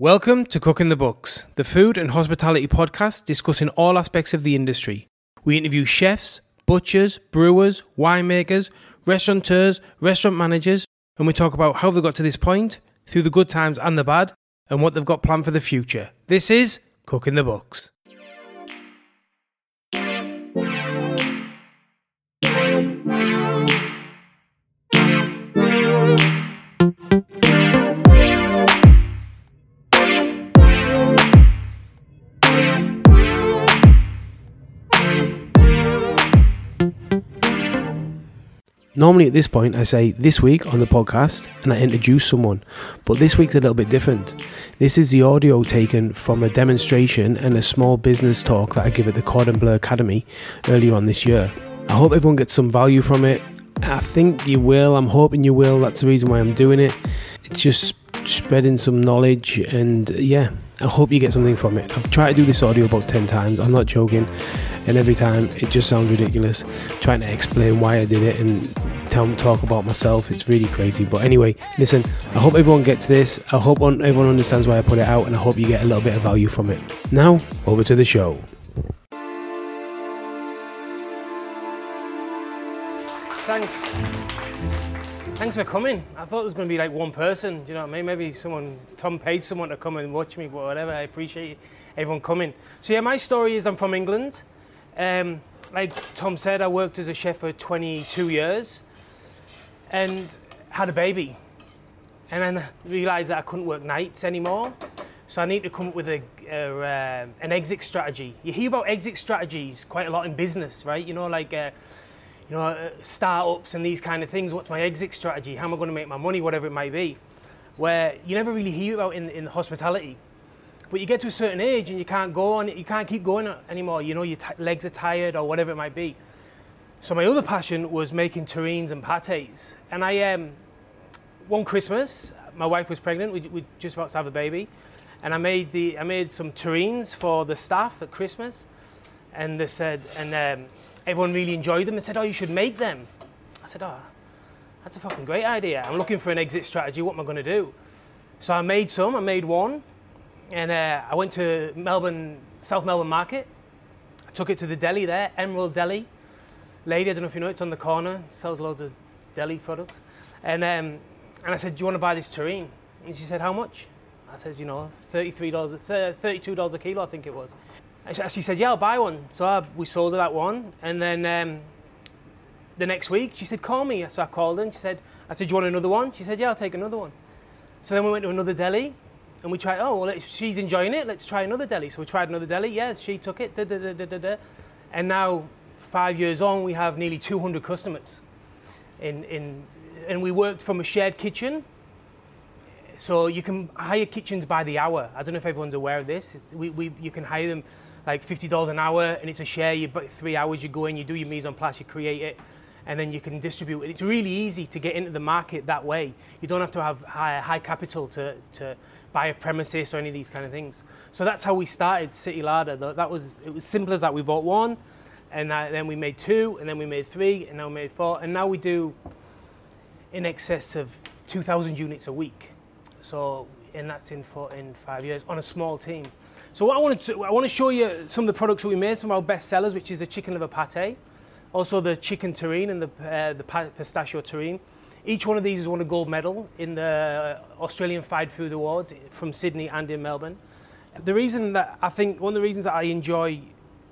Welcome to Cooking the Books, the food and hospitality podcast discussing all aspects of the industry. We interview chefs, butchers, brewers, winemakers, restaurateurs, restaurant managers, and we talk about how they got to this point, through the good times and the bad, and what they've got planned for the future. This is Cooking the Books. Normally, at this point, I say this week on the podcast and I introduce someone, but this week's a little bit different. This is the audio taken from a demonstration and a small business talk that I give at the Cordon Bleu Academy earlier on this year. I hope everyone gets some value from it. I think you will. I'm hoping you will. That's the reason why I'm doing it. It's just spreading some knowledge, and yeah, I hope you get something from it. I've tried to do this audio about 10 times, I'm not joking, and every time it just sounds ridiculous. Trying to explain why I did it and tell talk about myself, it's really crazy. But anyway, listen, I hope everyone gets this. I hope everyone understands why I put it out, and I hope you get a little bit of value from it. Now, over to the show. Thanks. Thanks for coming. I thought it was going to be like one person. Do you know what I mean? Maybe someone, Tom paid someone to come and watch me, but whatever. I appreciate everyone coming. So yeah, my story is I'm from England. Um, like Tom said, I worked as a chef for 22 years and had a baby. And then realised that I couldn't work nights anymore. So I need to come up with a, a uh, an exit strategy. You hear about exit strategies quite a lot in business, right? You know, like uh, you know, uh, startups and these kind of things. What's my exit strategy? How am I going to make my money? Whatever it might be. Where you never really hear about in, in hospitality. But you get to a certain age and you can't go on, you can't keep going anymore. You know, your t- legs are tired or whatever it might be. So my other passion was making terrines and pates. And I, um, one Christmas, my wife was pregnant. We, we just about to have a baby, and I made the I made some terrines for the staff at Christmas, and they said, and um, everyone really enjoyed them. They said, "Oh, you should make them." I said, "Oh, that's a fucking great idea. I'm looking for an exit strategy. What am I going to do?" So I made some. I made one, and uh, I went to Melbourne, South Melbourne Market. I took it to the deli there, Emerald Deli. Lady, I don't know if you know, it's on the corner, sells loads of deli products. And, um, and I said, Do you want to buy this terrine? And she said, How much? I said, You know, $33, $32 a kilo, I think it was. And she said, Yeah, I'll buy one. So I, we sold her that one. And then um, the next week, she said, Call me. So I called her and she said, I said, Do you want another one? She said, Yeah, I'll take another one. So then we went to another deli and we try, oh, well, she's enjoying it, let's try another deli. So we tried another deli, yeah, she took it, da, da, da, da, da, and now, five years on, we have nearly 200 customers. In, in, and we worked from a shared kitchen. So you can hire kitchens by the hour. I don't know if everyone's aware of this. We, we, you can hire them like $50 an hour, and it's a share. You three hours, you go in, you do your mise en place, you create it and then you can distribute it. It's really easy to get into the market that way. You don't have to have high, high capital to, to buy a premises or any of these kind of things. So that's how we started City Larder. That was it was simple as that. We bought one, and then we made two, and then we made three, and then we made four, and now we do in excess of 2,000 units a week. So and that's in four, in five years on a small team. So what I wanted to I want to show you some of the products that we made, some of our best sellers, which is the chicken liver pate. Also the chicken terrine and the, uh, the pistachio terrine. Each one of these has won a gold medal in the Australian Fried Food Awards from Sydney and in Melbourne. The reason that I think, one of the reasons that I enjoy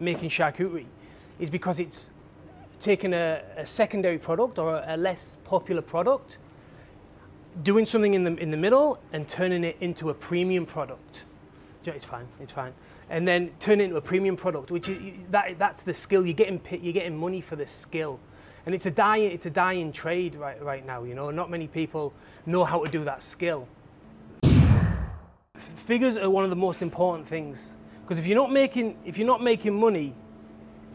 making charcuterie is because it's taking a, a secondary product or a, a, less popular product, doing something in the, in the middle and turning it into a premium product. It's fine, it's fine and then turn it into a premium product, which is, that, that's the skill. You're getting, you're getting money for the skill. And it's a dying, it's a dying trade right, right now, you know. Not many people know how to do that skill. Figures are one of the most important things because if you're not making, if you're not making money,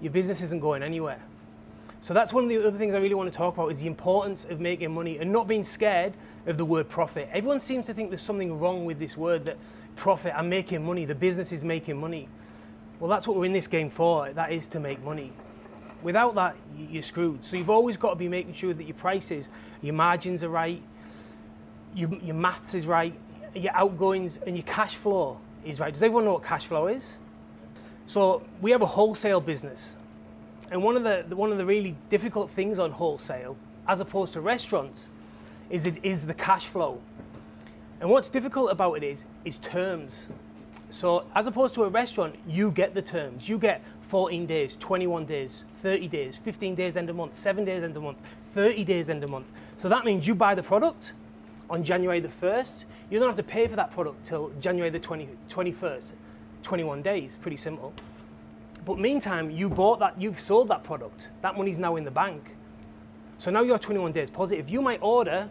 your business isn't going anywhere. So that's one of the other things I really want to talk about is the importance of making money and not being scared of the word profit. Everyone seems to think there's something wrong with this word that profit, I'm making money, the business is making money. Well, that's what we're in this game for, that is to make money. Without that, you're screwed. So you've always got to be making sure that your prices, your margins are right, your, your maths is right, your outgoings and your cash flow is right. Does everyone know what cash flow is? So we have a wholesale business, and one of the one of the really difficult things on wholesale, as opposed to restaurants, is it is the cash flow. And what's difficult about it is is terms. So as opposed to a restaurant, you get the terms. You get 14 days, 21 days, 30 days, 15 days end of month, 7 days end of month, 30 days end of month. So that means you buy the product on January the 1st. You don't have to pay for that product till January the 20, 21st. 21 days, pretty simple. But meantime, you bought that, you've sold that product. That money's now in the bank. So now you're 21 days positive. You might order,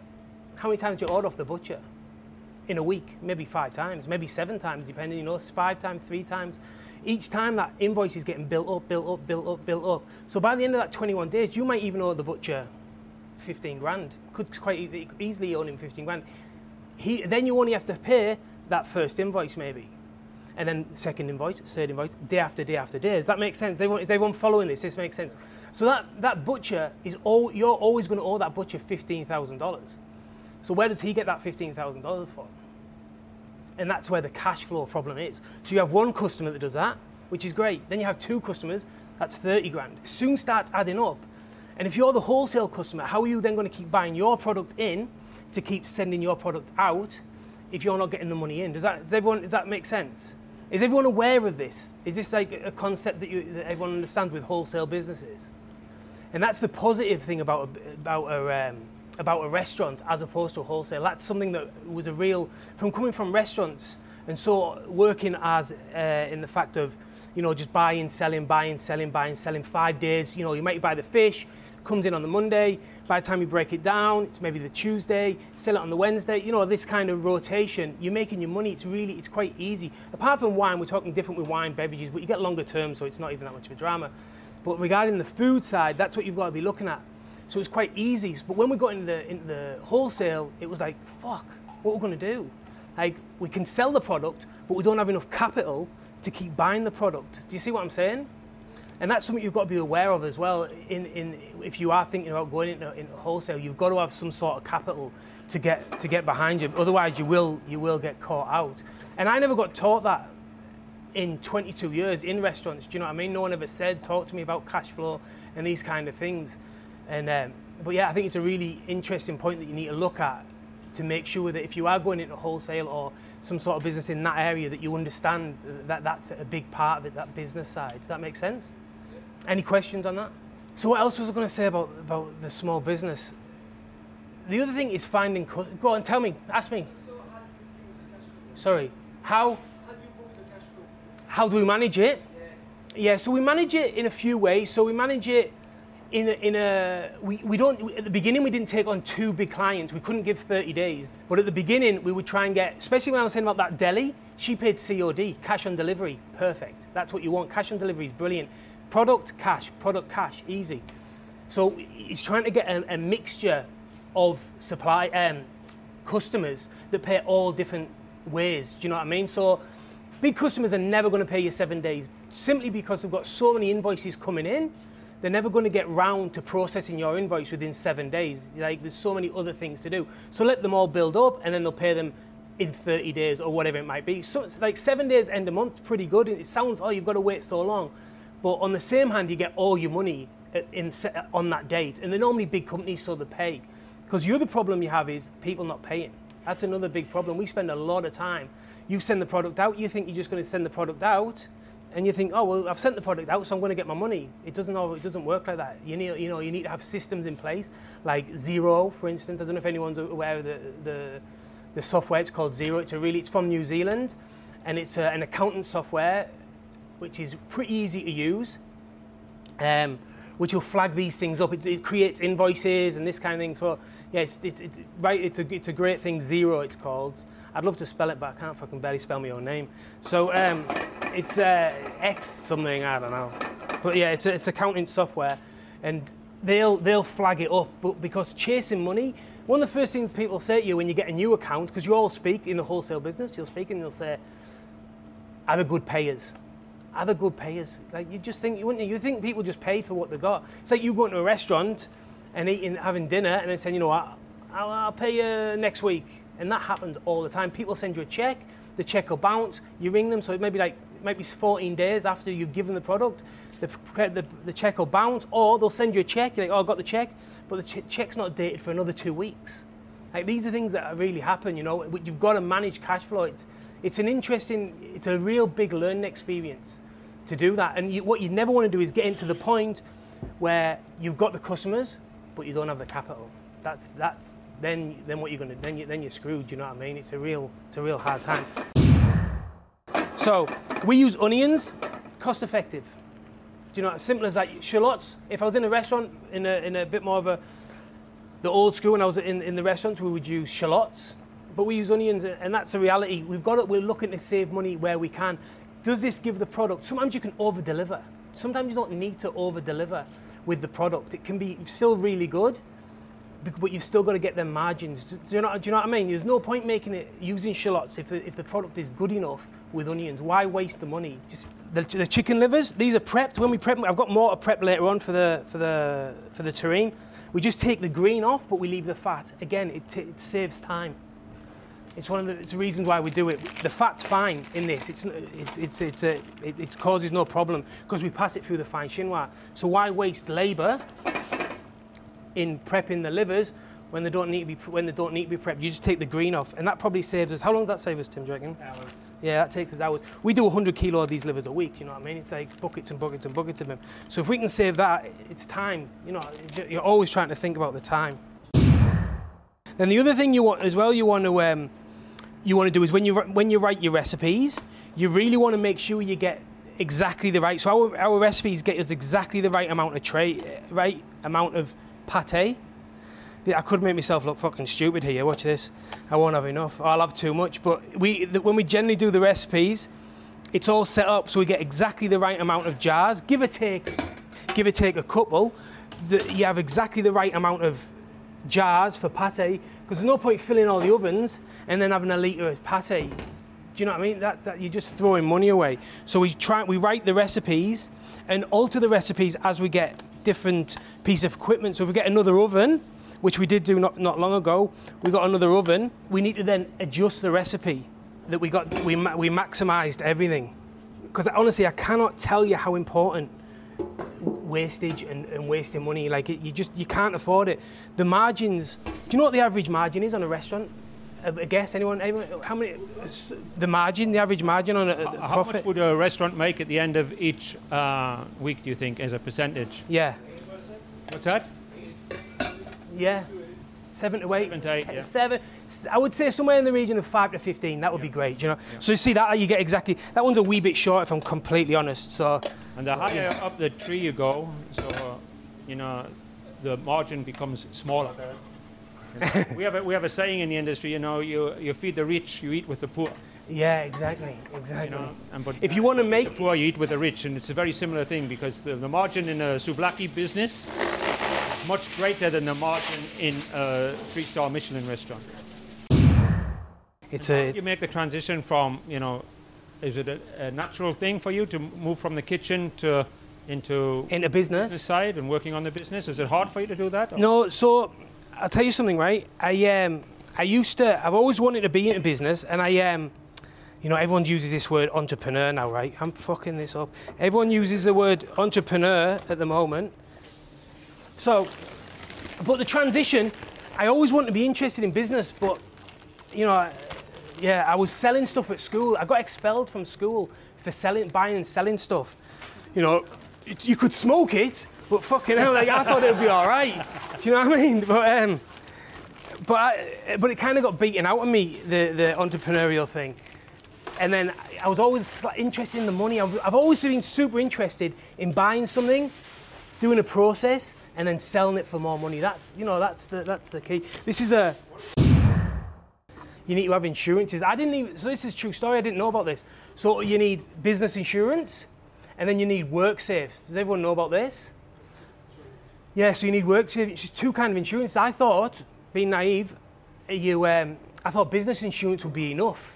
how many times do you order off the butcher? In a week, maybe five times, maybe seven times, depending, you know, five times, three times. Each time that invoice is getting built up, built up, built up, built up. So by the end of that 21 days, you might even owe the butcher 15 grand. Could quite easily owe him 15 grand. He, then you only have to pay that first invoice maybe. And then second invoice, third invoice, day after day after day. Does that make sense? Is everyone, is everyone following this? This makes sense. So that, that butcher is all, you're always going to owe that butcher $15,000. So where does he get that $15,000 from? And that's where the cash flow problem is. So you have one customer that does that, which is great. Then you have two customers, that's 30 grand. Soon starts adding up. And if you're the wholesale customer, how are you then going to keep buying your product in to keep sending your product out if you're not getting the money in? Does that, does everyone, does that make sense? Is everyone aware of this? Is this like a concept that, you, that everyone understands with wholesale businesses? And that's the positive thing about about a, um, about a restaurant as opposed to wholesale. That's something that was a real, from coming from restaurants and so working as uh, in the fact of, you know, just buying, selling, buying, selling, buying, selling five days. You know, you might buy the fish, comes in on the Monday. By the time you break it down, it's maybe the Tuesday, sell it on the Wednesday. You know, this kind of rotation, you're making your money. It's really, it's quite easy. Apart from wine, we're talking different with wine, beverages, but you get longer term, so it's not even that much of a drama. But regarding the food side, that's what you've got to be looking at. So it was quite easy. But when we got into the, into the wholesale, it was like, fuck, what are we're going to do? Like, we can sell the product, but we don't have enough capital to keep buying the product. Do you see what I'm saying? And that's something you've got to be aware of as well. In, in, if you are thinking about going into, into wholesale, you've got to have some sort of capital to get, to get behind you. Otherwise, you will, you will get caught out. And I never got taught that in 22 years in restaurants. Do you know what I mean? No one ever said, talk to me about cash flow and these kind of things. And um, but yeah, I think it's a really interesting point that you need to look at to make sure that if you are going into wholesale or some sort of business in that area, that you understand that that's a big part of it, that business side. Does that make sense? Any questions on that? So what else was I going to say about, about the small business? The other thing is finding. Co- Go on, tell me. Ask me. So how do you use the Sorry. How How do you book the cash flow? how do we manage it? Yeah. Yeah. So we manage it in a few ways. So we manage it in a, in a we, we don't at the beginning we didn't take on two big clients. We couldn't give 30 days. But at the beginning we would try and get, especially when I was saying about that deli, she paid COD, cash on delivery, perfect. That's what you want. Cash on delivery is brilliant. Product cash, product cash, easy. So it's trying to get a, a mixture of supply um, customers that pay all different ways. Do you know what I mean? So big customers are never going to pay you seven days simply because they've got so many invoices coming in. They're never going to get round to processing your invoice within seven days. Like there's so many other things to do. So let them all build up, and then they'll pay them in 30 days or whatever it might be. So it's like seven days end of month, pretty good. It sounds oh you've got to wait so long, but on the same hand you get all your money uh, in uh, on that date, and they're normally big companies, so they pay. Because the other problem you have is people not paying. That's another big problem. We spend a lot of time. You send the product out, you think you're just going to send the product out, and you think, oh well, I've sent the product out, so I'm going to get my money. It doesn't. It doesn't work like that. You need, you know, you need to have systems in place, like Xero, for instance. I don't know if anyone's aware of the the, the software. It's called Xero. It's a really, it's from New Zealand, and it's a, an accountant software, which is pretty easy to use. Um, which will flag these things up. It, it creates invoices and this kind of thing. So yeah, it's, it's, it's right. It's a it's a great thing. Xero, it's called. I'd love to spell it, but I can't fucking barely spell my own name. So um, it's uh, X something. I don't know. But yeah, it's it's accounting software, and they'll they'll flag it up. But because chasing money, one of the first things people say to you when you get a new account, because you all speak in the wholesale business, you'll speak and they'll say, "Are the good payers?" The good payers. Like you just think you wouldn't you think people just paid for what they got. It's like you going to a restaurant and eating having dinner and then saying, you know what, I'll, I'll pay you next week. And that happens all the time. People send you a check, the check will bounce, you ring them, so it may be like, maybe 14 days after you give them the product, the, the, the check will bounce, or they'll send you a check, you're like, oh, I got the check, but the ch- check's not dated for another two weeks. Like these are things that really happen, you know, you've got to manage cash flow. It's, it's an interesting, it's a real big learning experience to do that. And you, what you never want to do is get into the point where you've got the customers, but you don't have the capital. That's, that's, then, then what you're to, then, you, then you're screwed, you know what I mean? It's a real, it's a real hard time. So we use onions, cost effective. Do you know, as simple as that. Shallots, if I was in a restaurant in a, in a bit more of a, the old school when I was in, in the restaurant, we would use shallots, but we use onions, and that's a reality. We've got it, we're looking to save money where we can. Does this give the product? Sometimes you can over deliver. Sometimes you don't need to over deliver with the product. It can be still really good, but you've still got to get them margins. Do you, know, do you know what I mean? There's no point making it using shallots if the, if the product is good enough with onions. Why waste the money? Just the, the chicken livers. These are prepped. When we prep, I've got more to prep later on for the for the for the terrine. We just take the green off, but we leave the fat. Again, it, t- it saves time. It's one of the, it's the reasons why we do it. The fat's fine in this. It's it's it's, it's a, it, it causes no problem because we pass it through the fine chinois. So why waste labour in prepping the livers when they don't need to be when they don't need to be prepped? You just take the green off, and that probably saves us. How long does that save us, Tim? Do? Hours. Yeah, that takes us hours. We do 100 kilo of these livers a week, you know what I mean? It's like buckets and buckets and buckets of them. So if we can save that, it's time. You know, you're always trying to think about the time. Then the other thing you want as well, you want to um, you want to do is when you when you write your recipes, you really want to make sure you get exactly the right. So our, our recipes get us exactly the right amount of tray, right amount of pate I could make myself look fucking stupid here. Watch this. I won't have enough. I'll have too much. But we, when we generally do the recipes, it's all set up so we get exactly the right amount of jars. Give or take, give or take a couple. You have exactly the right amount of jars for pate because there's no point filling all the ovens and then having a litre of pate. Do you know what I mean? That, that you're just throwing money away. So we try, we write the recipes and alter the recipes as we get different piece of equipment. So if we get another oven, which we did do not, not long ago. We got another oven. We need to then adjust the recipe that we got. We, we maximized everything. Because honestly, I cannot tell you how important wastage and, and wasting money. Like it, you just you can't afford it. The margins. Do you know what the average margin is on a restaurant? I guess anyone, anyone, how many? The margin, the average margin on a, a how profit. much would a restaurant make at the end of each uh, week? Do you think, as a percentage? Yeah. What's that? Yeah. Seven to eight. Seven to eight, Ten- yeah. seven. I would say somewhere in the region of five to fifteen. That would be great, you know. So you see that you get exactly. That one's a wee bit short, if I'm completely honest. So And the higher up the tree you go, so uh, you know, the margin becomes smaller. You we have a, we have a saying in the industry, you know, you, you feed the rich, you eat with the poor. yeah, exactly, You exactly. know, and but If you want to the make, poor, you eat with the rich, and it's a very similar thing because the, the margin in a souvlaki business is much greater than the margin in a three-star Michelin restaurant. it's How a you make the transition from, you know, is it a, a natural thing for you to move from the kitchen to into in a business business. side and working on the business? Is it hard for you to do that? or- No, so I'll tell you something, right? I um, I used to. I've always wanted to be in a business, and I um, you know, everyone uses this word entrepreneur now, right? I'm fucking this up. Everyone uses the word entrepreneur at the moment. So, but the transition, I always wanted to be interested in business, but you know, yeah, I was selling stuff at school. I got expelled from school for selling, buying and selling stuff. You know, you could smoke it, but fucking hell, like I thought it would be all right. Do you know what I mean? But um, but I, but it kind of got beaten out of me the the entrepreneurial thing. And then I was always interested in the money. I've, I've always been super interested in buying something, doing a process, and then selling it for more money. That's you know that's the that's the key. This is a you need to have insurances. I didn't even so this is true story. I didn't know about this. So you need business insurance, and then you need WorkSafe. Does everyone know about this? Yeah, so you need WorkSafe. It's just two kind of insurance. I thought, being naive, you um, I thought business insurance would be enough,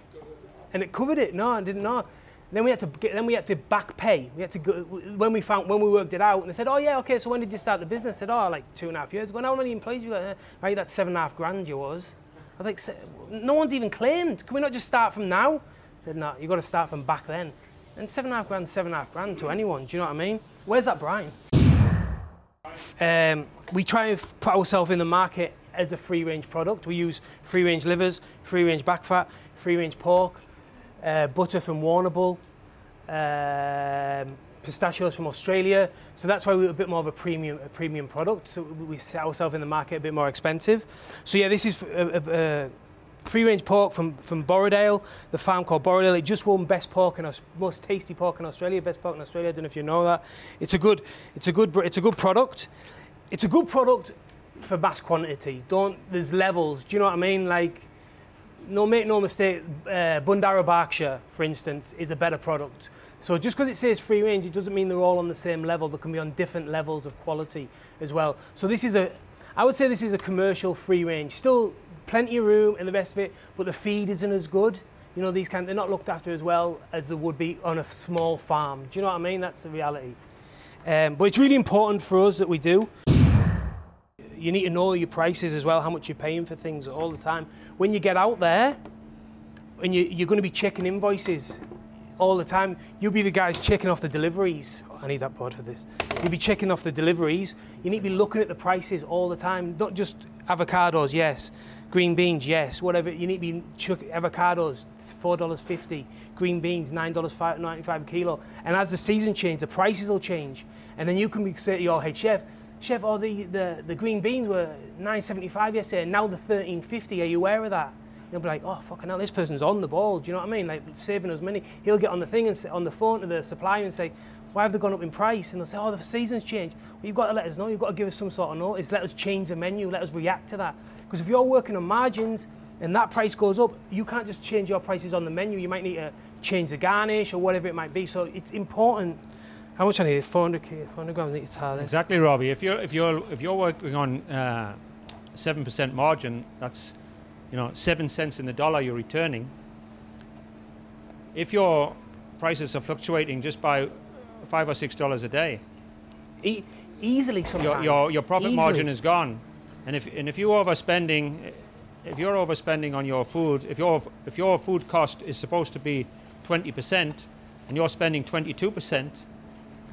and it covered it. No, I didn't know. Then we had to get, then we had to back pay. We had to go, when we found when we worked it out, and they said, "Oh yeah, okay. So when did you start the business?" I said, "Oh, like two and a half years ago." And how many employees you got? "Uh, Right, that's seven and a half grand yours. I was like, "Se- "No one's even claimed. Can we not just start from now?" I said, "No, you got to start from back then." And seven and a half grand, seven and a half grand to anyone. Do you know what I mean? Where's that Brian? Um, we try and put ourselves in the market as a free range product. We use free range livers, free range back fat, free range pork, uh, butter from Warrnambool, um, pistachios from Australia. So that's why we're a bit more of a premium, a premium product. So we set ourselves in the market a bit more expensive. So yeah, this is a, a, uh, a uh, uh, free range pork from, from Borrowdale, the farm called Borrowdale. It just won best pork and most tasty pork in Australia, best pork in Australia. I don't know if you know that. It's a good, it's a good, it's a good product. It's a good product for mass quantity. Don't there's levels. Do you know what I mean? Like, no make no mistake. Uh, Bundarra Berkshire, for instance, is a better product. So just because it says free range, it doesn't mean they're all on the same level. They can be on different levels of quality as well. So this is a, I would say this is a commercial free range. Still plenty of room and the rest of it, but the feed isn't as good. You know, these kind they're not looked after as well as they would be on a small farm. Do you know what I mean? That's the reality. Um, but it's really important for us that we do. You need to know your prices as well, how much you're paying for things all the time. When you get out there, and you, you're going to be checking invoices all the time, you'll be the guys checking off the deliveries. Oh, I need that board for this. You'll be checking off the deliveries. You need to be looking at the prices all the time, not just avocados, yes, green beans, yes, whatever. You need to be chuck avocados. $4.50, green beans, $9.95 a kilo. And as the season changes, the prices will change. And then you can be say to your head chef, Chef, oh, the, the, the green beans were 9.75 yesterday, and now they're 13.50. Are you aware of that? You'll be like, oh, fucking hell, this person's on the ball. Do you know what I mean? Like, saving us money. He'll get on the thing and say, on the phone to the supplier and say, why have they gone up in price? And they'll say, oh, the season's changed. Well, you've got to let us know. You've got to give us some sort of notice. Let us change the menu. Let us react to that. Because if you're working on margins and that price goes up, you can't just change your prices on the menu. You might need to change the garnish or whatever it might be. So it's important. How much I need? 400, k- 400 grams. Need to tar this. Exactly, Robbie. If you're if you're if you're working on uh, seven percent margin, that's you know, seven cents in the dollar you're returning. If your prices are fluctuating just by five or six dollars a day, e- easily your, your, your, profit easily. margin is gone. And if, and if you're overspending, if you're overspending on your food, if your, if your food cost is supposed to be 20% and you're spending 22%,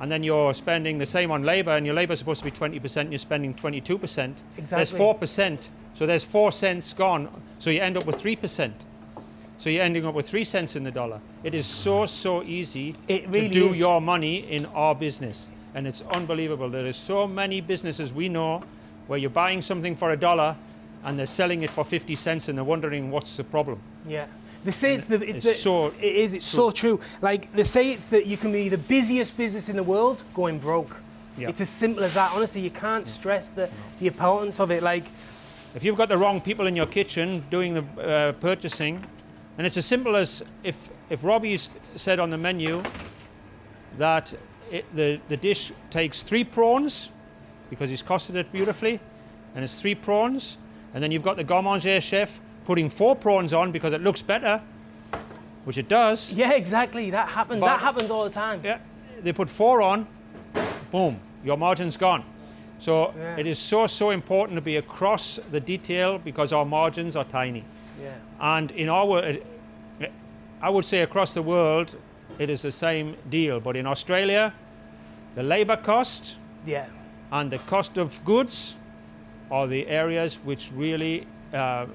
and then you're spending the same on labor and your labor is supposed to be 20% and you're spending 22%, exactly. there's 4% so there's four cents gone. So you end up with three percent. So you're ending up with three cents in the dollar. It is so so easy It really to do is. your money in our business, and it's unbelievable. There is so many businesses we know where you're buying something for a dollar, and they're selling it for fifty cents, and they're wondering what's the problem. Yeah. They say it's the it's, It's the, so it is it's so true. Like they say it's that you can be the busiest business in the world going broke. Yeah. It's as simple as that. Honestly, you can't stress the, the importance of it. Like If you've got the wrong people in your kitchen doing the uh, purchasing, and it's as simple as if if Robbie's said on the menu that it, the the dish takes three prawns because he's costed it beautifully, and it's three prawns, and then you've got the garde chef putting four prawns on because it looks better, which it does. yeah, exactly. That happens. But- that happens all the time. Yeah, they put four on, boom, your margin's gone. So Yeah. it is so so important to be across the detail because our margins are tiny. Yeah. And in our, I would say across the world, it is the same deal. But in Australia, the labor cost Yeah. and the cost of goods are the areas which really uh,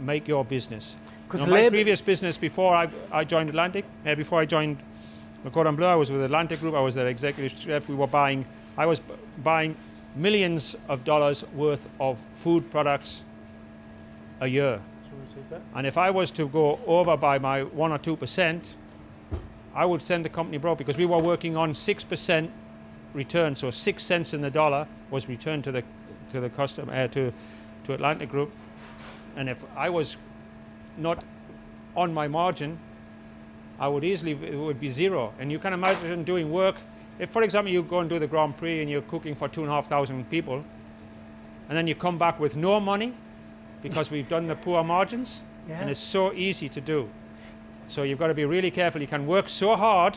make your business. Because my previous business before I, I joined Atlantic, uh, before I joined Cordon Bleu, I was with Atlantic Group. I was their executive chef. We were buying, I was b- buying millions of dollars worth of food products a year. And if I was to go over by my one or two percent, I would send the company broke because we were working on six percent return. So six cents in the dollar was returned to the to the customer uh, to to Atlantic Group. And if I was not on my margin, I would easily it would be zero. And you can imagine doing work. If, for example, you go and do the Grand Prix and you're cooking for two and a half thousand people, and then you come back with no money because we've done the poor margins, Yeah. and it's so easy to do. So you've got to be really careful. You can work so hard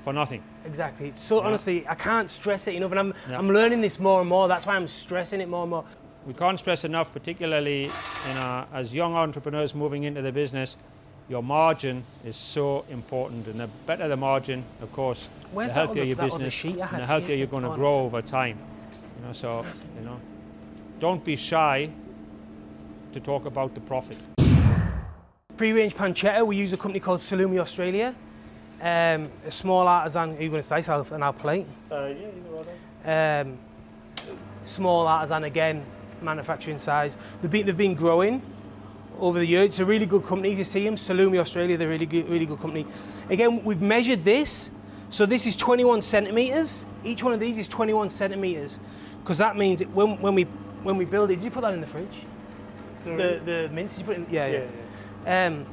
for nothing. Exactly. So Yeah. honestly, I can't stress it enough, and I'm Yeah. I'm learning this more and more. That's why I'm stressing it more and more. We can't stress enough, particularly in our, as young entrepreneurs moving into the business, your margin is so important. And the better the margin, of course, Where's the healthier other- your business, sheet and the healthier you're going to grow over time. You know, so you know, don't be shy to talk about the profit. Free range pancetta. We use a company called Salumi Australia. Um, a small artisan. Are you going to slice I'll, and I'll plate? Uh, yeah, either way. Um, small artisan again, manufacturing size. They've been, they've been growing over the years. It's a really good company. If you see them, Salumi Australia, they're a really good, really good company. Again, we've measured this. So this is 21 centimeters. Each one of these is 21 centimeters, because that means when, when we when we build it. Did you put that in the fridge? So, The the mince? Did you put it in? Yeah, yeah, yeah. yeah. Um,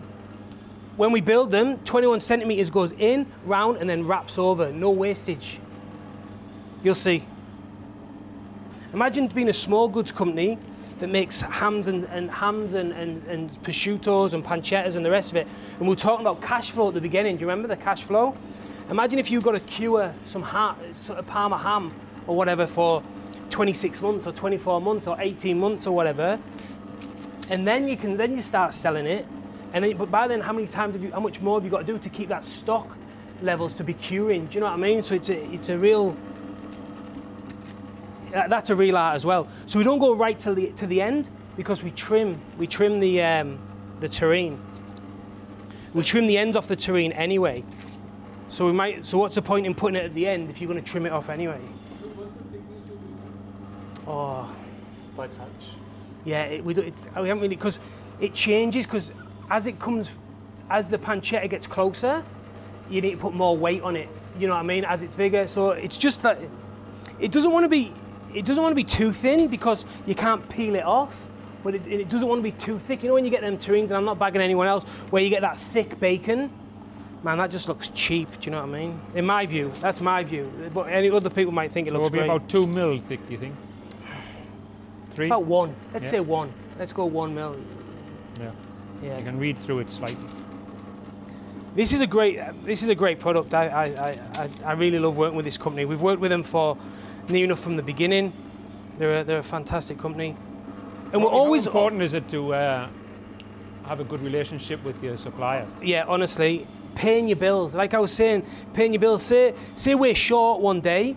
when we build them, 21 centimeters goes in, round, and then wraps over. No wastage. You'll see. Imagine being a small goods company that makes hams and, and hams and, and, and prosciuttos and pancettas and the rest of it. And we were talking about cash flow at the beginning. Do you remember the cash flow? Imagine if you got to cure some ha- sort of Parma ham or whatever for 26 months or 24 months or 18 months or whatever and then you can then you start selling it and then, but by then how many times have you how much more have you got to do to keep that stock levels to be curing do you know what i mean so it's a it's a real that's a real art as well so we don't go right to the to the end because we trim we trim the um, the terrine we trim the ends off the terrine anyway so we might so what's the point in putting it at the end if you're going to trim it off anyway What's the thickness of it? oh By touch. Yeah, it, we do, it's, we haven't really because it changes because as it comes, as the pancetta gets closer, you need to put more weight on it. You know what I mean? As it's bigger, so it's just that it doesn't want to be it doesn't want to be too thin because you can't peel it off. But it, it doesn't want to be too thick. You know when you get them terrines, and I'm not bagging anyone else, where you get that thick bacon. Man, that just looks cheap. Do you know what I mean? In my view, that's my view. But any other people might think it So looks it'll be great. about two mil thick, do you think? Three? About one. Let's Yeah. say one. Let's go one mil. Yeah. Yeah. You can read through it slightly. This is a great. This is a great product. I, I, I, I- I really love working with this company. We've worked with them for near enough from the beginning. They're a, they're a fantastic company, and we're How always important is it to uh, have a good relationship with your suppliers? yeah. Honestly, paying your bills. Like I was saying, paying your bills. Say say we're short one day,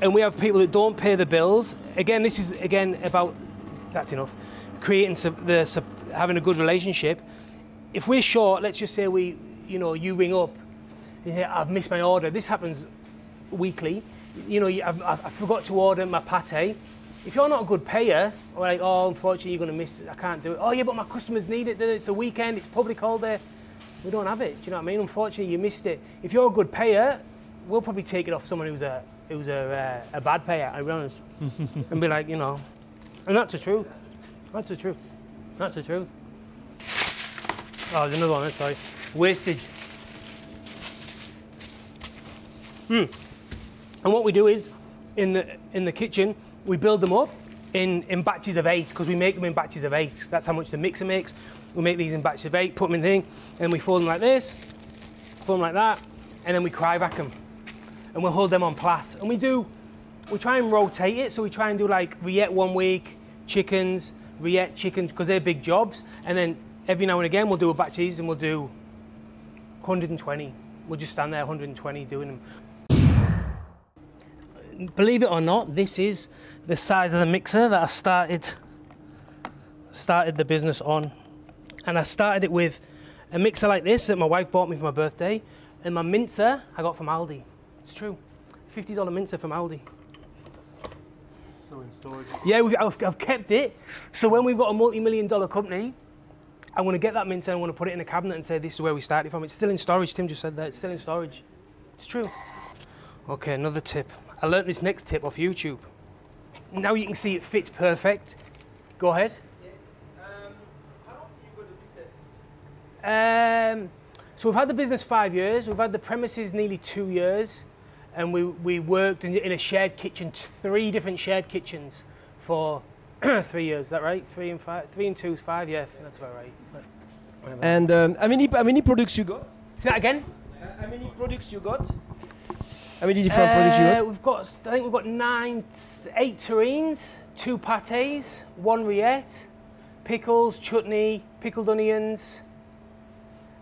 and we have people that don't pay the bills. Again, this is again about that's enough. Creating the having a good relationship. If we're short, let's just say we, you know, you ring up, you say, I've missed my order. This happens weekly. You know, I, I forgot to order my pate. If you're not a good payer, like, oh, unfortunately, you're going to miss it. I can't do it. Oh, yeah, but my customers need it. It's a weekend. It's public holiday. We don't have it. Do you know what I mean? Unfortunately, you missed it. If you're a good payer, we'll probably take it off someone who's a who's a, uh, a bad payer. I'll be honest, and be like, you know, and that's the truth. That's the truth. That's the truth. Oh, there's another one. Sorry, wastage. Hmm. And what we do is, in the in the kitchen, we build them up in, in batches of eight because we make them in batches of eight. That's how much the mixer makes. We make these in batches of eight, put them in the thing, and we fold them like this, fold them like that, and then we cry vac them, and we'll hold them on plas. And we do, we try and rotate it. So we try and do like rillette one week, chickens, rillette chickens because they're big jobs, and then every now and again we'll do a batch of these and we'll do 120. We'll just stand there 120 doing them believe it or not, this is the size of the mixer that I started started the business on. And I started it with a mixer like this that my wife bought me for my birthday, and my mincer I got from Aldi. It's true, $50 mincer from Aldi. Still in storage. Yeah, I've, I've kept it. So when we've got a multi-million dollar company, I'm going to get that mincer and I'm going to put it in a cabinet and say this is where we started from. It's still in storage. Tim just said that. It's still in storage. It's true. Okay, another tip. I learnt this next tip off YouTube. Now you can see it fits perfect. Go ahead. Um, how long you got the business? Um, so we've had the business five years. We've had the premises nearly two years, and we, we worked in, in a shared kitchen, three different shared kitchens for three years. Is that right? Three and five, three and two is five. Yeah, that's about right. And um, how many how many products you got? Say that again. How many products you got? How many different products you Uh, got? We've got, I think we've got nine, eight terrines, two pates, one rillette, pickles, chutney, pickled onions,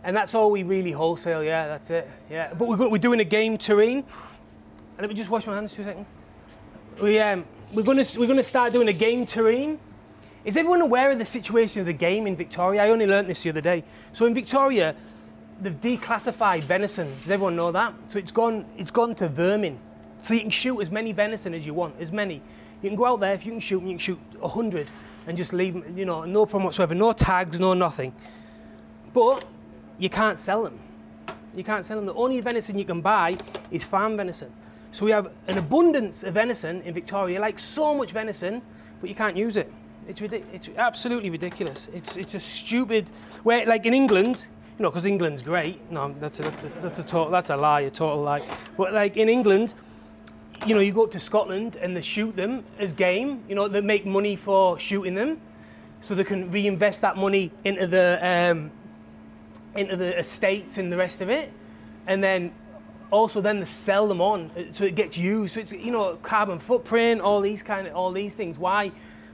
and that's all we really wholesale. Yeah, that's it. Yeah, but we're, we're doing a game terrine. And let me just wash my hands two seconds. We um, we're gonna we're gonna start doing a game terrine. Is everyone aware of the situation of the game in Victoria? I only learnt this the other day. So in Victoria, they've declassified venison. Does everyone know that? So it's gone, it's gone to vermin. So you can shoot as many venison as you want, as many. You can go out there, if you can shoot, you can shoot 100 and just leave them, you know, no problem whatsoever. No tags, no nothing. But you can't sell them. You can't sell them. The only venison you can buy is farm venison. So we have an abundance of venison in Victoria, like so much venison, but you can't use it. It's, ridic- it's absolutely ridiculous. It's, it's a stupid, where like in England, you know, because England's great. No, that's a, that's a, that's a, to- that's a lie, a total lie. But like in England, you know, you go up to Scotland and they shoot them as game. You know, they make money for shooting them, so they can reinvest that money into the um, into the estates and the rest of it, and then also then they sell them on uh, so it gets used. So it's you know carbon footprint, all these kind of all these things. Why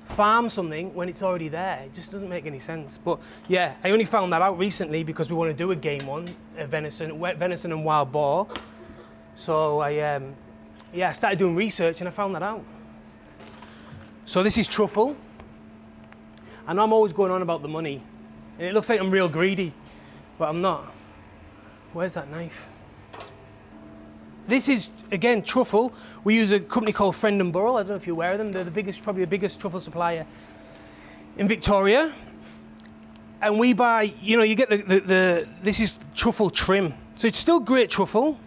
farm something when it's already there? It just doesn't make any sense. But yeah, I only found that out recently because we want to do a game one, a venison, venison and wild boar. So I um, yeah I started doing research and I found that out. So this is truffle, and I'm always going on about the money. And it looks like I'm real greedy, but I'm not. Where's that knife? This is again truffle. We use a company called Friend and Burrow. I don't know if you're aware of them. They're the biggest, probably the biggest truffle supplier in Victoria. And we buy, you know, you get the, the, the this is truffle trim. So it's still great truffle,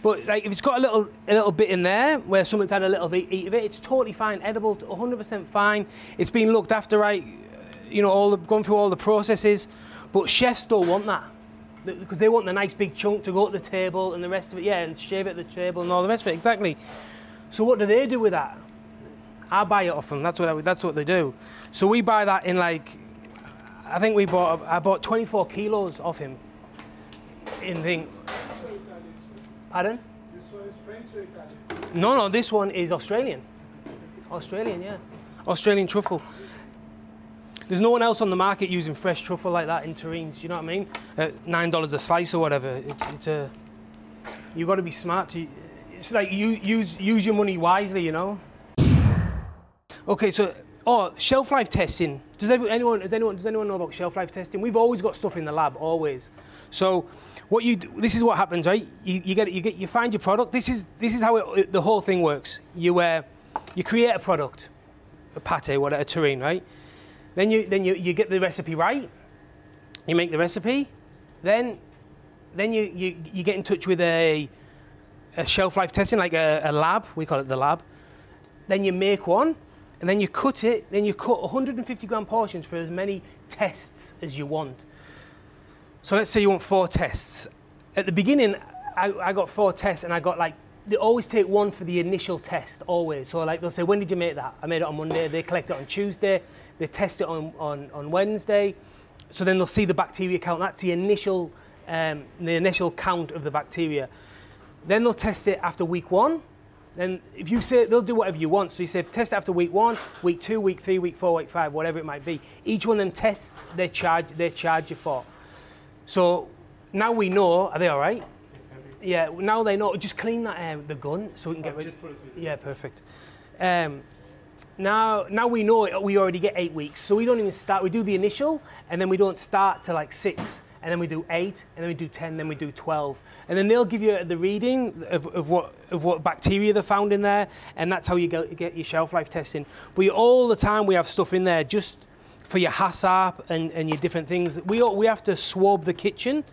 but like if it's got a little a little bit in there where someone's had a little bit eat of it, it's totally fine, edible, 100% fine. It's been looked after right, you know, all the, gone through all the processes. But chefs don't want that because they want the nice big chunk to go at the table and the rest of it, yeah, and shave it at the table and all the rest of it. Exactly. So what do they do with that? I buy it off them. That's what I, that's what they do. So we buy that in like, I think we bought I bought 24 kilos off him. In thing. Pardon? This one is French or Italian? No, no, this one is Australian. Australian, yeah. Australian truffle. There's no one else on the market using fresh truffle like that in terrines. You know what I mean? At nine dollars a slice or whatever. It's it's a. You got to be smart to. It's like you use use your money wisely. You know. Okay, so oh, shelf life testing. Does anyone does anyone does anyone know about shelf life testing? We've always got stuff in the lab, always. So, what you do, this is what happens, right? You, you get you get you find your product. This is this is how it, the whole thing works. You uh, you create a product, a pate, whatever, a terrine, right? Then you then you, you get the recipe right. You make the recipe, then then you, you, you get in touch with a, a shelf life testing, like a, a lab. We call it the lab. Then you make one, and then you cut it. Then you cut 150 gram portions for as many tests as you want. So let's say you want four tests. At the beginning, I, I got four tests, and I got like they always take one for the initial test, always. So like they'll say, when did you make that? I made it on Monday. They collect it on Tuesday. They test it on, on, on Wednesday. So then they'll see the bacteria count. That's the initial um, the initial count of the bacteria. Then they'll test it after week one. Then if you say they'll do whatever you want. So you say test after week one, week two, week three, week four, week five, whatever it might be. Each one of them tests they charge they charge you for. So now we know. Are they all right? Yeah. Now they know. Just clean that um, the gun so we can get rid. Just put it through. Yeah, perfect. Um, now, now we know it, we already get eight weeks, so we don't even start. We do the initial, and then we don't start to like six, and then we do eight, and then we do ten, then we do twelve, and then they'll give you the reading of, of what of what bacteria they found in there, and that's how you get, get your shelf life testing. But you, all the time we have stuff in there just for your HACCP and, and your different things. We all- we have to swab the kitchen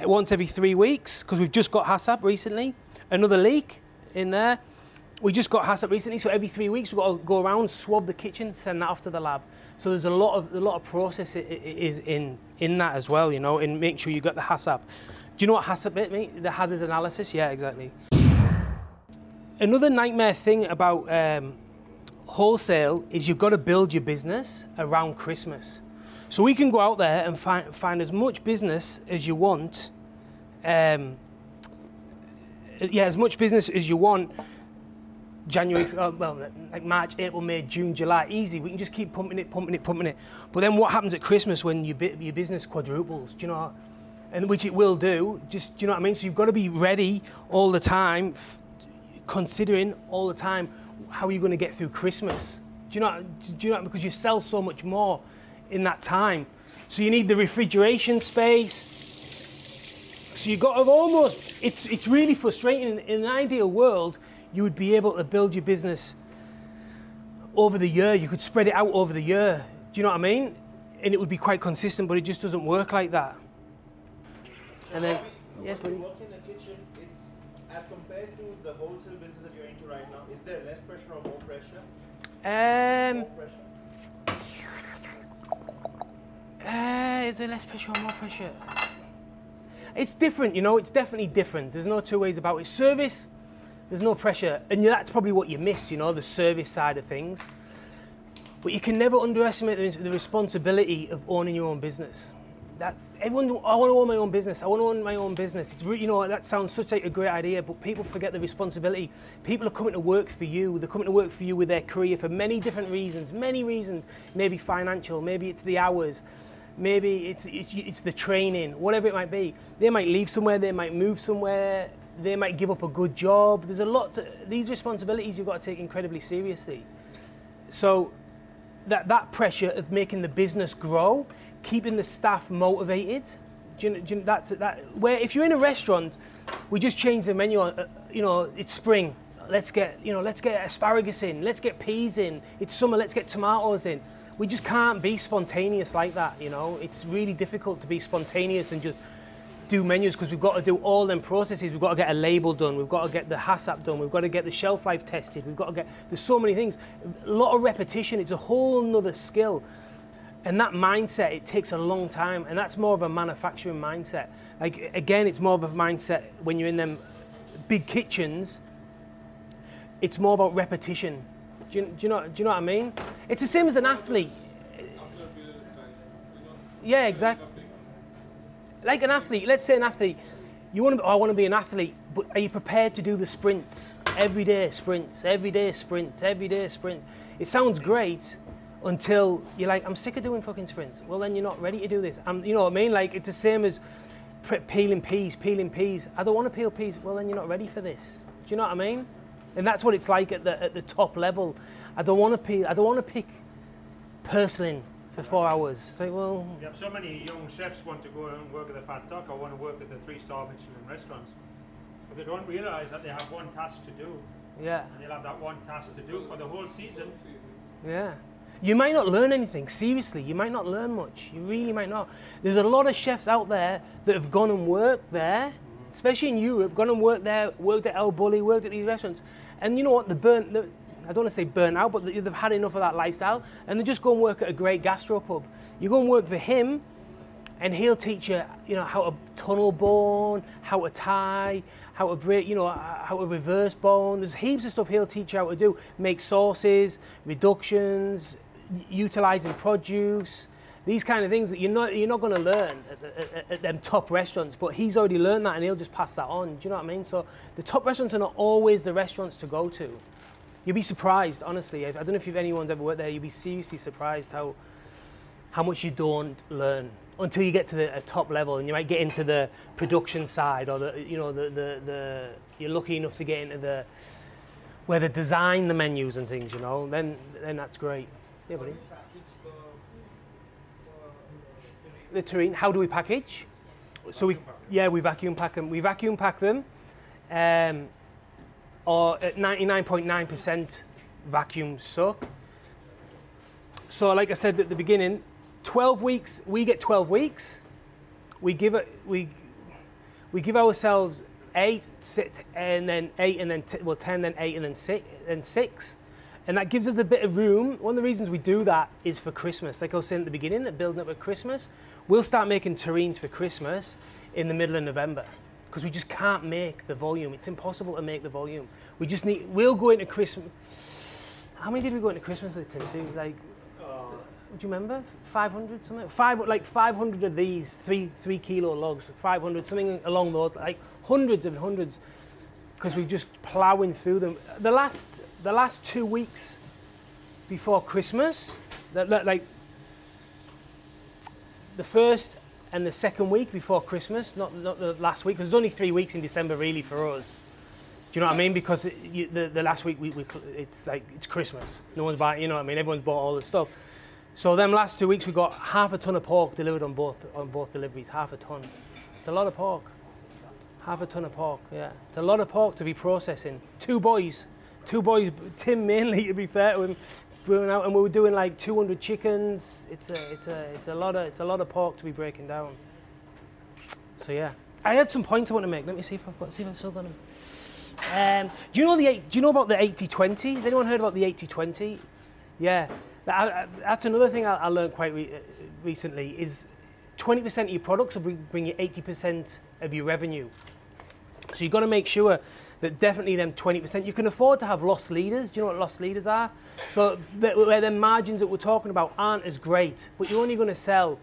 once every three weeks because we've just got HACCP recently. Another leak in there. We just got HACCP recently, so every three weeks we've got to go around, swab the kitchen, send that off to the lab. So there's a lot of a lot of process is in in that as well, you know, in making sure you got the HACCP. Do you know what HACCP is, mate? The hazard analysis. Yeah, exactly. Another nightmare thing about um, wholesale is you've got to build your business around Christmas. So we can go out there and find, find as much business as you want. Um, yeah, as much business as you want. January, uh, well, like March, April, May, June, July, easy. We can just keep pumping it, pumping it, pumping it. But then what happens at Christmas when your, your business quadruples? Do you know? And which it will do. Just, do you know what I mean? So you've got to be ready all the time, f- considering all the time how are you going to get through Christmas. Do you know? Do you know? Because you sell so much more in that time. So you need the refrigeration space. So you've got to almost, it's, it's really frustrating. In an ideal world, you would be able to build your business over the year. You could spread it out over the year. Do you know what I mean? And it would be quite consistent, but it just doesn't work like that. And then, yes, when buddy. work in the kitchen, it's as compared to the wholesale business that you're into right now. Is there less pressure or more pressure? Um, More pressure. Uh, is there less pressure or more pressure? It's different, you know, it's definitely different. There's no two ways about it. Service, there's no pressure. And that's probably what you miss, you know, the service side of things. But you can never underestimate the, responsibility of owning your own business. That everyone, I want to own my own business. I want to own my own business. It's you know, that sounds such a great idea, but people forget the responsibility. People are coming to work for you. They're coming to work for you with their career for many different reasons. Many reasons. Maybe financial. Maybe it's the hours. Maybe it's, it's it's the training. Whatever it might be. They might leave somewhere. They might move somewhere. They might give up a good job. There's a lot. To, these responsibilities you've got to take incredibly seriously. So that, that pressure of making the business grow, keeping the staff motivated. Do you, do you, that's that. Where if you're in a restaurant, we just change the menu. Uh, you know, it's spring. Let's get you know, let's get asparagus in. Let's get peas in. It's summer. Let's get tomatoes in. We just can't be spontaneous like that. You know, it's really difficult to be spontaneous and just do menus because we've got to do all them processes. We've got to get a label done. We've got to get the HACCP done. We've got to get the shelf life tested. We've got to get. There's so many things. A lot of repetition. It's a whole nother skill. And that mindset, it takes a long time. And that's more of a manufacturing mindset. Like again, it's more of a mindset when you're in them big kitchens. It's more about repetition. Do you, do you know? Do you know what I mean? It's the same as an athlete. Yeah, exactly like an athlete, let's say an athlete, you want to, oh, I want to be an athlete, but are you prepared to do the sprints? Every day sprints, every day sprints, every day sprints. It sounds great until you're like, I'm sick of doing fucking sprints. Well, then you're not ready to do this. I'm, you know what I mean? Like, it's the same as peeling peas, peeling peas. I don't want to peel peas. Well, then you're not ready for this. Do you know what I mean? And that's what it's like at the, at the top level. I don't want to peel, I don't want to pick purslane for four hours. It's like, well, You have so many young chefs want to go and work at the Fat Duck or want to work at the three-star Michelin restaurants, but they don't realise that they have one task to do, yeah. and they'll have that one task to do for the whole season. Yeah. You might not learn anything, seriously. You might not learn much. You really might not. There's a lot of chefs out there that have gone and worked there, especially in Europe, gone and worked there, worked at El Bulli, worked at these restaurants. And you know what? The burnt, the, I don't want to say burnt out, but they've had enough of that lifestyle and they just go and work at a great gastropub. You go and work for him, and he'll teach you, you know, how to tunnel bone, how to tie, how to break, you know, uh, how to reverse bone. There's heaps of stuff he'll teach you how to do. Make sauces, reductions, utilizing produce, these kind of things that you're not you're not going to learn at, at, at them top restaurants. But he's already learned that, and he'll just pass that on. Do you know what I mean? So the top restaurants are not always the restaurants to go to. You'll be surprised, honestly. I don't know if anyone's ever worked there. You'll be seriously surprised how how much you don't learn until you get to the top level, and you might get into the production side, or the you know the, the the you're lucky enough to get into the where they design the menus and things. You know, then then that's great. Yeah, buddy. The terrine. How do we package? So we yeah we vacuum pack them. We vacuum pack them. Um, or at 99.9% vacuum suck. So, like I said at the beginning, 12 weeks, we get 12 weeks. We give it, we, we give ourselves eight, six, and then eight, and then t- well, 10, then eight, and then six, and six. And that gives us a bit of room. One of the reasons we do that is for Christmas. Like I was saying at the beginning, that building up at Christmas, we'll start making terrines for Christmas in the middle of November because we just can't make the volume. It's impossible to make the volume. We just need. We'll go into Christmas. How many did we go into Christmas with Tim? Like, do you remember? 500 something? Five, like 500 of these, three, three kilo logs, 500, something along those, like hundreds and hundreds, because we're just ploughing through them. The last, the last two weeks before Christmas, that, that, like the first and the second week before Christmas, not, not the last week, because there's only three weeks in December really for us. Do you know what I mean? Because it, you, the, the last week we, we, it's like it's Christmas. No one's buying. You know what I mean? Everyone's bought all the stuff. So them last two weeks we got half a ton of pork delivered on both on both deliveries. Half a ton. It's a lot of pork. Half a ton of pork. Yeah, it's a lot of pork to be processing. Two boys, two boys. Tim mainly to be fair to him, brewing out, and we were doing like 200 chickens. It's a it's a it's a lot of it's a lot of pork to be breaking down. So yeah, I had some points I want to make. Let me see if I've got see if I've still got them. Um, do you know the do you know about the 80-20? Has anyone heard about the 80-20? Yeah, that, I- that's another thing I, I learned quite re- uh, recently is 20% of your products will bring you 80% of your revenue. So you've got to make sure definitely them 20%, you can afford to have lost leaders. Do you know what lost leaders are? So where the margins that we're talking about aren't as great, but you're only going to sell.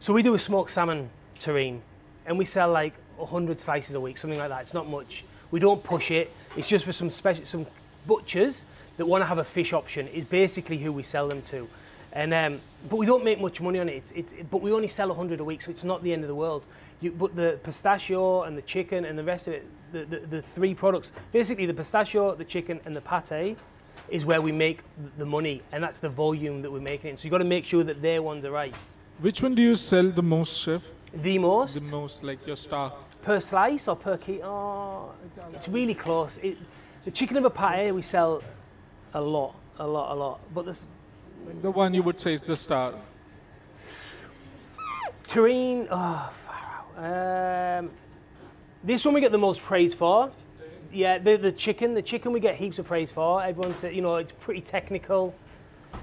So we do a smoked salmon terrine, and we sell like 100 slices a week, something like that. It's not much. We don't push it. It's just for some special, some butchers that want to have a fish option. Is basically who we sell them to. And um, but we don't make much money on it. It's, it's but we only sell 100 a week, so it's not the end of the world. You, but the pistachio and the chicken and the rest of it, the, the, the three products, basically the pistachio, the chicken, and the pate, is where we make the money, and that's the volume that we're making. it. So you've got to make sure that their ones are right. Which one do you sell the most, chef? The most The most, like your star. per slice or per kilo? Oh, it's really close. It, the chicken of a pate we sell a lot, a lot, a lot. But the the one you would say is the star. terrine, oh. Um, this one we get the most praise for. Yeah, the, the chicken, the chicken we get heaps of praise for. Everyone said, you know, it's pretty technical.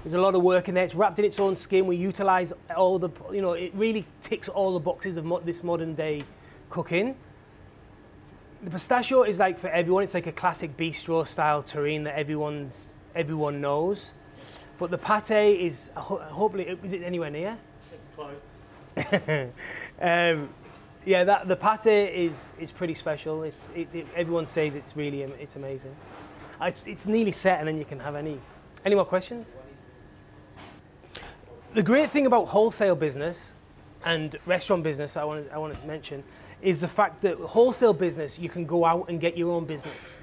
There's a lot of work in there. It's wrapped in its own skin. We utilize all the, you know, it really ticks all the boxes of mo- this modern day cooking. The pistachio is like for everyone. It's like a classic bistro style terrine that everyone's everyone knows. But the pate is hopefully is it anywhere near? It's close. um, yeah, that the pate is is pretty special. It's it, it, everyone says it's really it's amazing. Uh, It's, it's nearly set, and then you can have any any more questions. The great thing about wholesale business and restaurant business, I want to, I want to mention, is the fact that wholesale business you can go out and get your own business.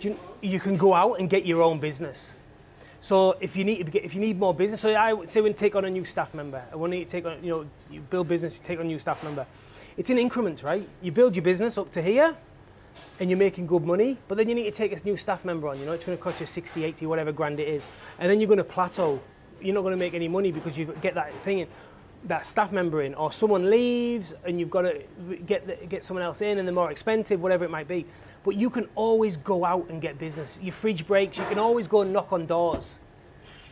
You, you can go out and get your own business. So if you need if you need more business, so I would say when you take on a new staff member, want you take on, you know, you build business, you take on a new staff member. It's in increments, right? You build your business up to here, and you're making good money, but then you need to take a new staff member on. You know, it's going to cost you 60, 80, whatever grand it is, and then you're going to plateau. You're not going to make any money because you get that thing in, that staff member in, or someone leaves and you've got to get the, get someone else in, and they're more expensive, whatever it might be. But you can always go out and get business. Your fridge breaks. You can always go and knock on doors.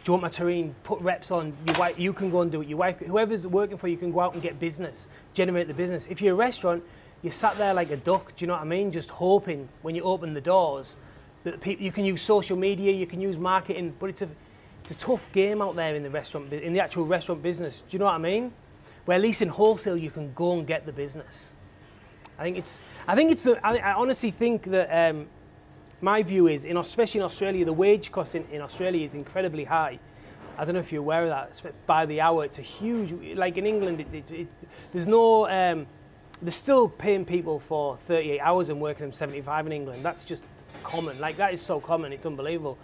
Do you want my terrine? Put reps on. Your wife, you can go and do it. Your wife, whoever's working for you, can go out and get business, generate the business. If you're a restaurant, you're sat there like a duck. Do you know what I mean? Just hoping when you open the doors that people, you can use social media, you can use marketing, but it's a it's a tough game out there in the restaurant, in the actual restaurant business. Do you know what I mean? Where at least in wholesale you can go and get the business. I think it's. I think it's the. I, I honestly think that. Um, my view is, in, especially in Australia, the wage cost in, in Australia is incredibly high. I don't know if you're aware of that. By the hour, it's a huge. Like in England, it, it, it, there's no. Um, they're still paying people for 38 hours and working them 75 in England. That's just common. Like that is so common. It's unbelievable.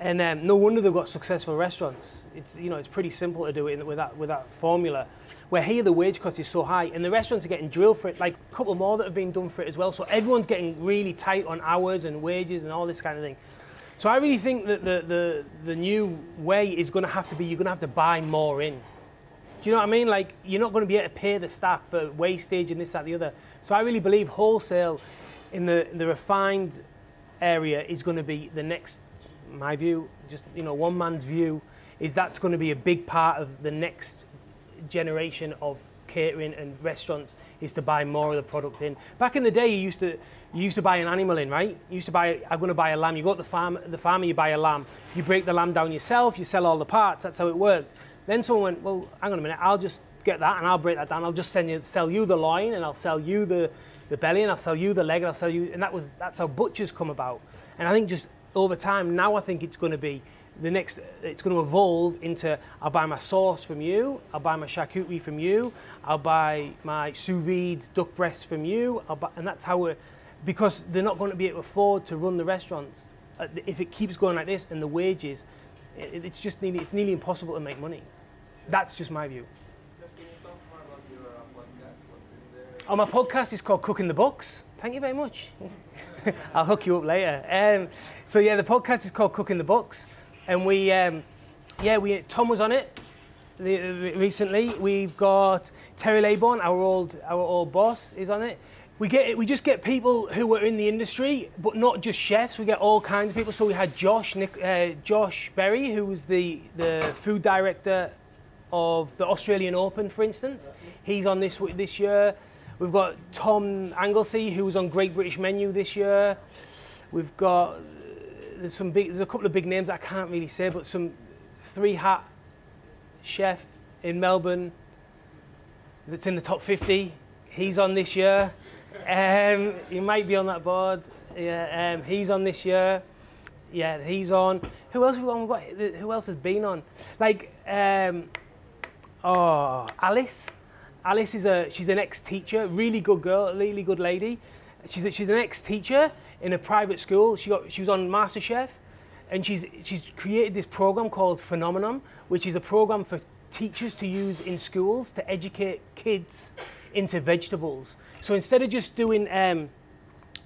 And um, no wonder they've got successful restaurants. It's you know it's pretty simple to do it with that with that formula. Where here the wage cut is so high, and the restaurants are getting drilled for it. Like a couple more that have been done for it as well. So everyone's getting really tight on hours and wages and all this kind of thing. So I really think that the the, the new way is going to have to be you're going to have to buy more in. Do you know what I mean? Like you're not going to be able to pay the staff for wastage and this, that, the other. So I really believe wholesale in the the refined area is going to be the next. My view, just you know, one man's view, is that's going to be a big part of the next generation of catering and restaurants is to buy more of the product in. Back in the day, you used to you used to buy an animal in, right? You used to buy. I'm going to buy a lamb. You go to the farm, the farmer, you buy a lamb. You break the lamb down yourself. You sell all the parts. That's how it worked. Then someone went, well, hang on a minute. I'll just get that and I'll break that down. I'll just send you, sell you the loin and I'll sell you the, the belly and I'll sell you the leg and I'll sell you. And that was that's how butchers come about. And I think just over time now, I think it's going to be the next it's going to evolve into I'll buy my sauce from you, I'll buy my charcuterie from you, I'll buy my sous vide duck breast from you, I'll buy, and that's how we're because they're not going to be able to afford to run the restaurants uh, if it keeps going like this and the wages, it's just nearly it's nearly impossible to make money. That's just my view. Oh, my podcast is called Cooking the Books. Thank you very much. I'll hook you up later. Um, so yeah, the podcast is called Cooking the Books and we, um, yeah, we Tom was on it the, recently. We've got Terry Laybourne, our old our old boss, is on it. We get we just get people who are in the industry, but not just chefs. We get all kinds of people. So we had Josh Nick, uh, Josh Berry, who was the the food director of the Australian Open, for instance. He's on this this year. We've got Tom Anglesey, who was on Great British Menu this year. We've got there's some big, there's a couple of big names I can't really say, but some three hat chef in Melbourne that's in the top 50. He's on this year. Um, he might be on that board. Yeah, um, he's on this year. Yeah, he's on. Who else have we got? Who else has been on? Like, um, oh, Alice. Alice is a she's an ex-teacher, really good girl, really good lady. She's a, she's an ex-teacher in a private school. She got she was on MasterChef, and she's she's created this program called Phenomenom, which is a program for teachers to use in schools to educate kids into vegetables. So instead of just doing um,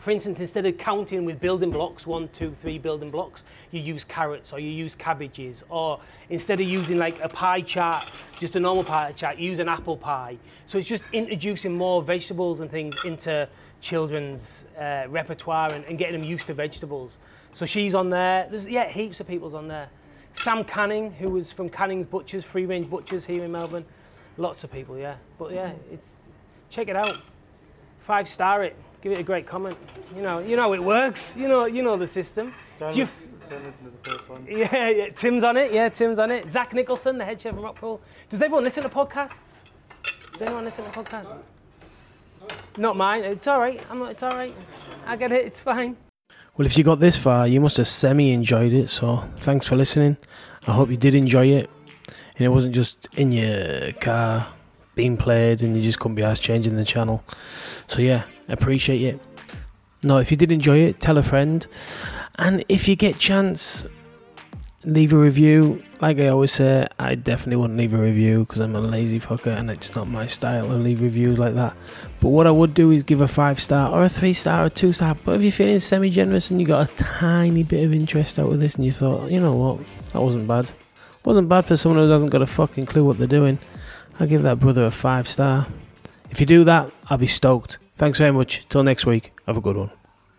for instance, instead of counting with building blocks, one, two, three building blocks, you use carrots or you use cabbages. Or instead of using like a pie chart, just a normal pie chart, use an apple pie. So it's just introducing more vegetables and things into children's uh, repertoire and, and, getting them used to vegetables. So she's on there. There's, yeah, heaps of people's on there. Sam Canning, who was from Canning's Butchers, free range butchers here in Melbourne. Lots of people, yeah. But yeah, it's, check it out. Five star it give it a great comment. You know, you know it works. You know, you know the system. Don't, you, don't listen to the first one. Yeah, yeah, Tim's on it. Yeah, Tim's on it. Zach Nicholson, the head chef of Rockpool. Does everyone listen to podcasts? Does anyone listen to podcasts? Not mine. It's all right. I'm not, it's all right. I get it. It's fine. Well, if you got this far, you must have semi enjoyed it. So thanks for listening. I hope you did enjoy it, and it wasn't just in your car being played, and you just couldn't be asked changing the channel. So yeah, appreciate it. No, if you did enjoy it, tell a friend. And if you get chance, leave a review. Like I always say, I definitely wouldn't leave a review because I'm a lazy fucker and it's not my style to leave reviews like that. But what I would do is give a five star or a three star or a two star. But if you're feeling semi generous and you got a tiny bit of interest out of this and you thought, you know what, that wasn't bad. Wasn't bad for someone who hasn't got a fucking clue what they're doing. I'll give that brother a five star. If you do that, I'll be stoked. Thanks very much. Till next week. Have a good one.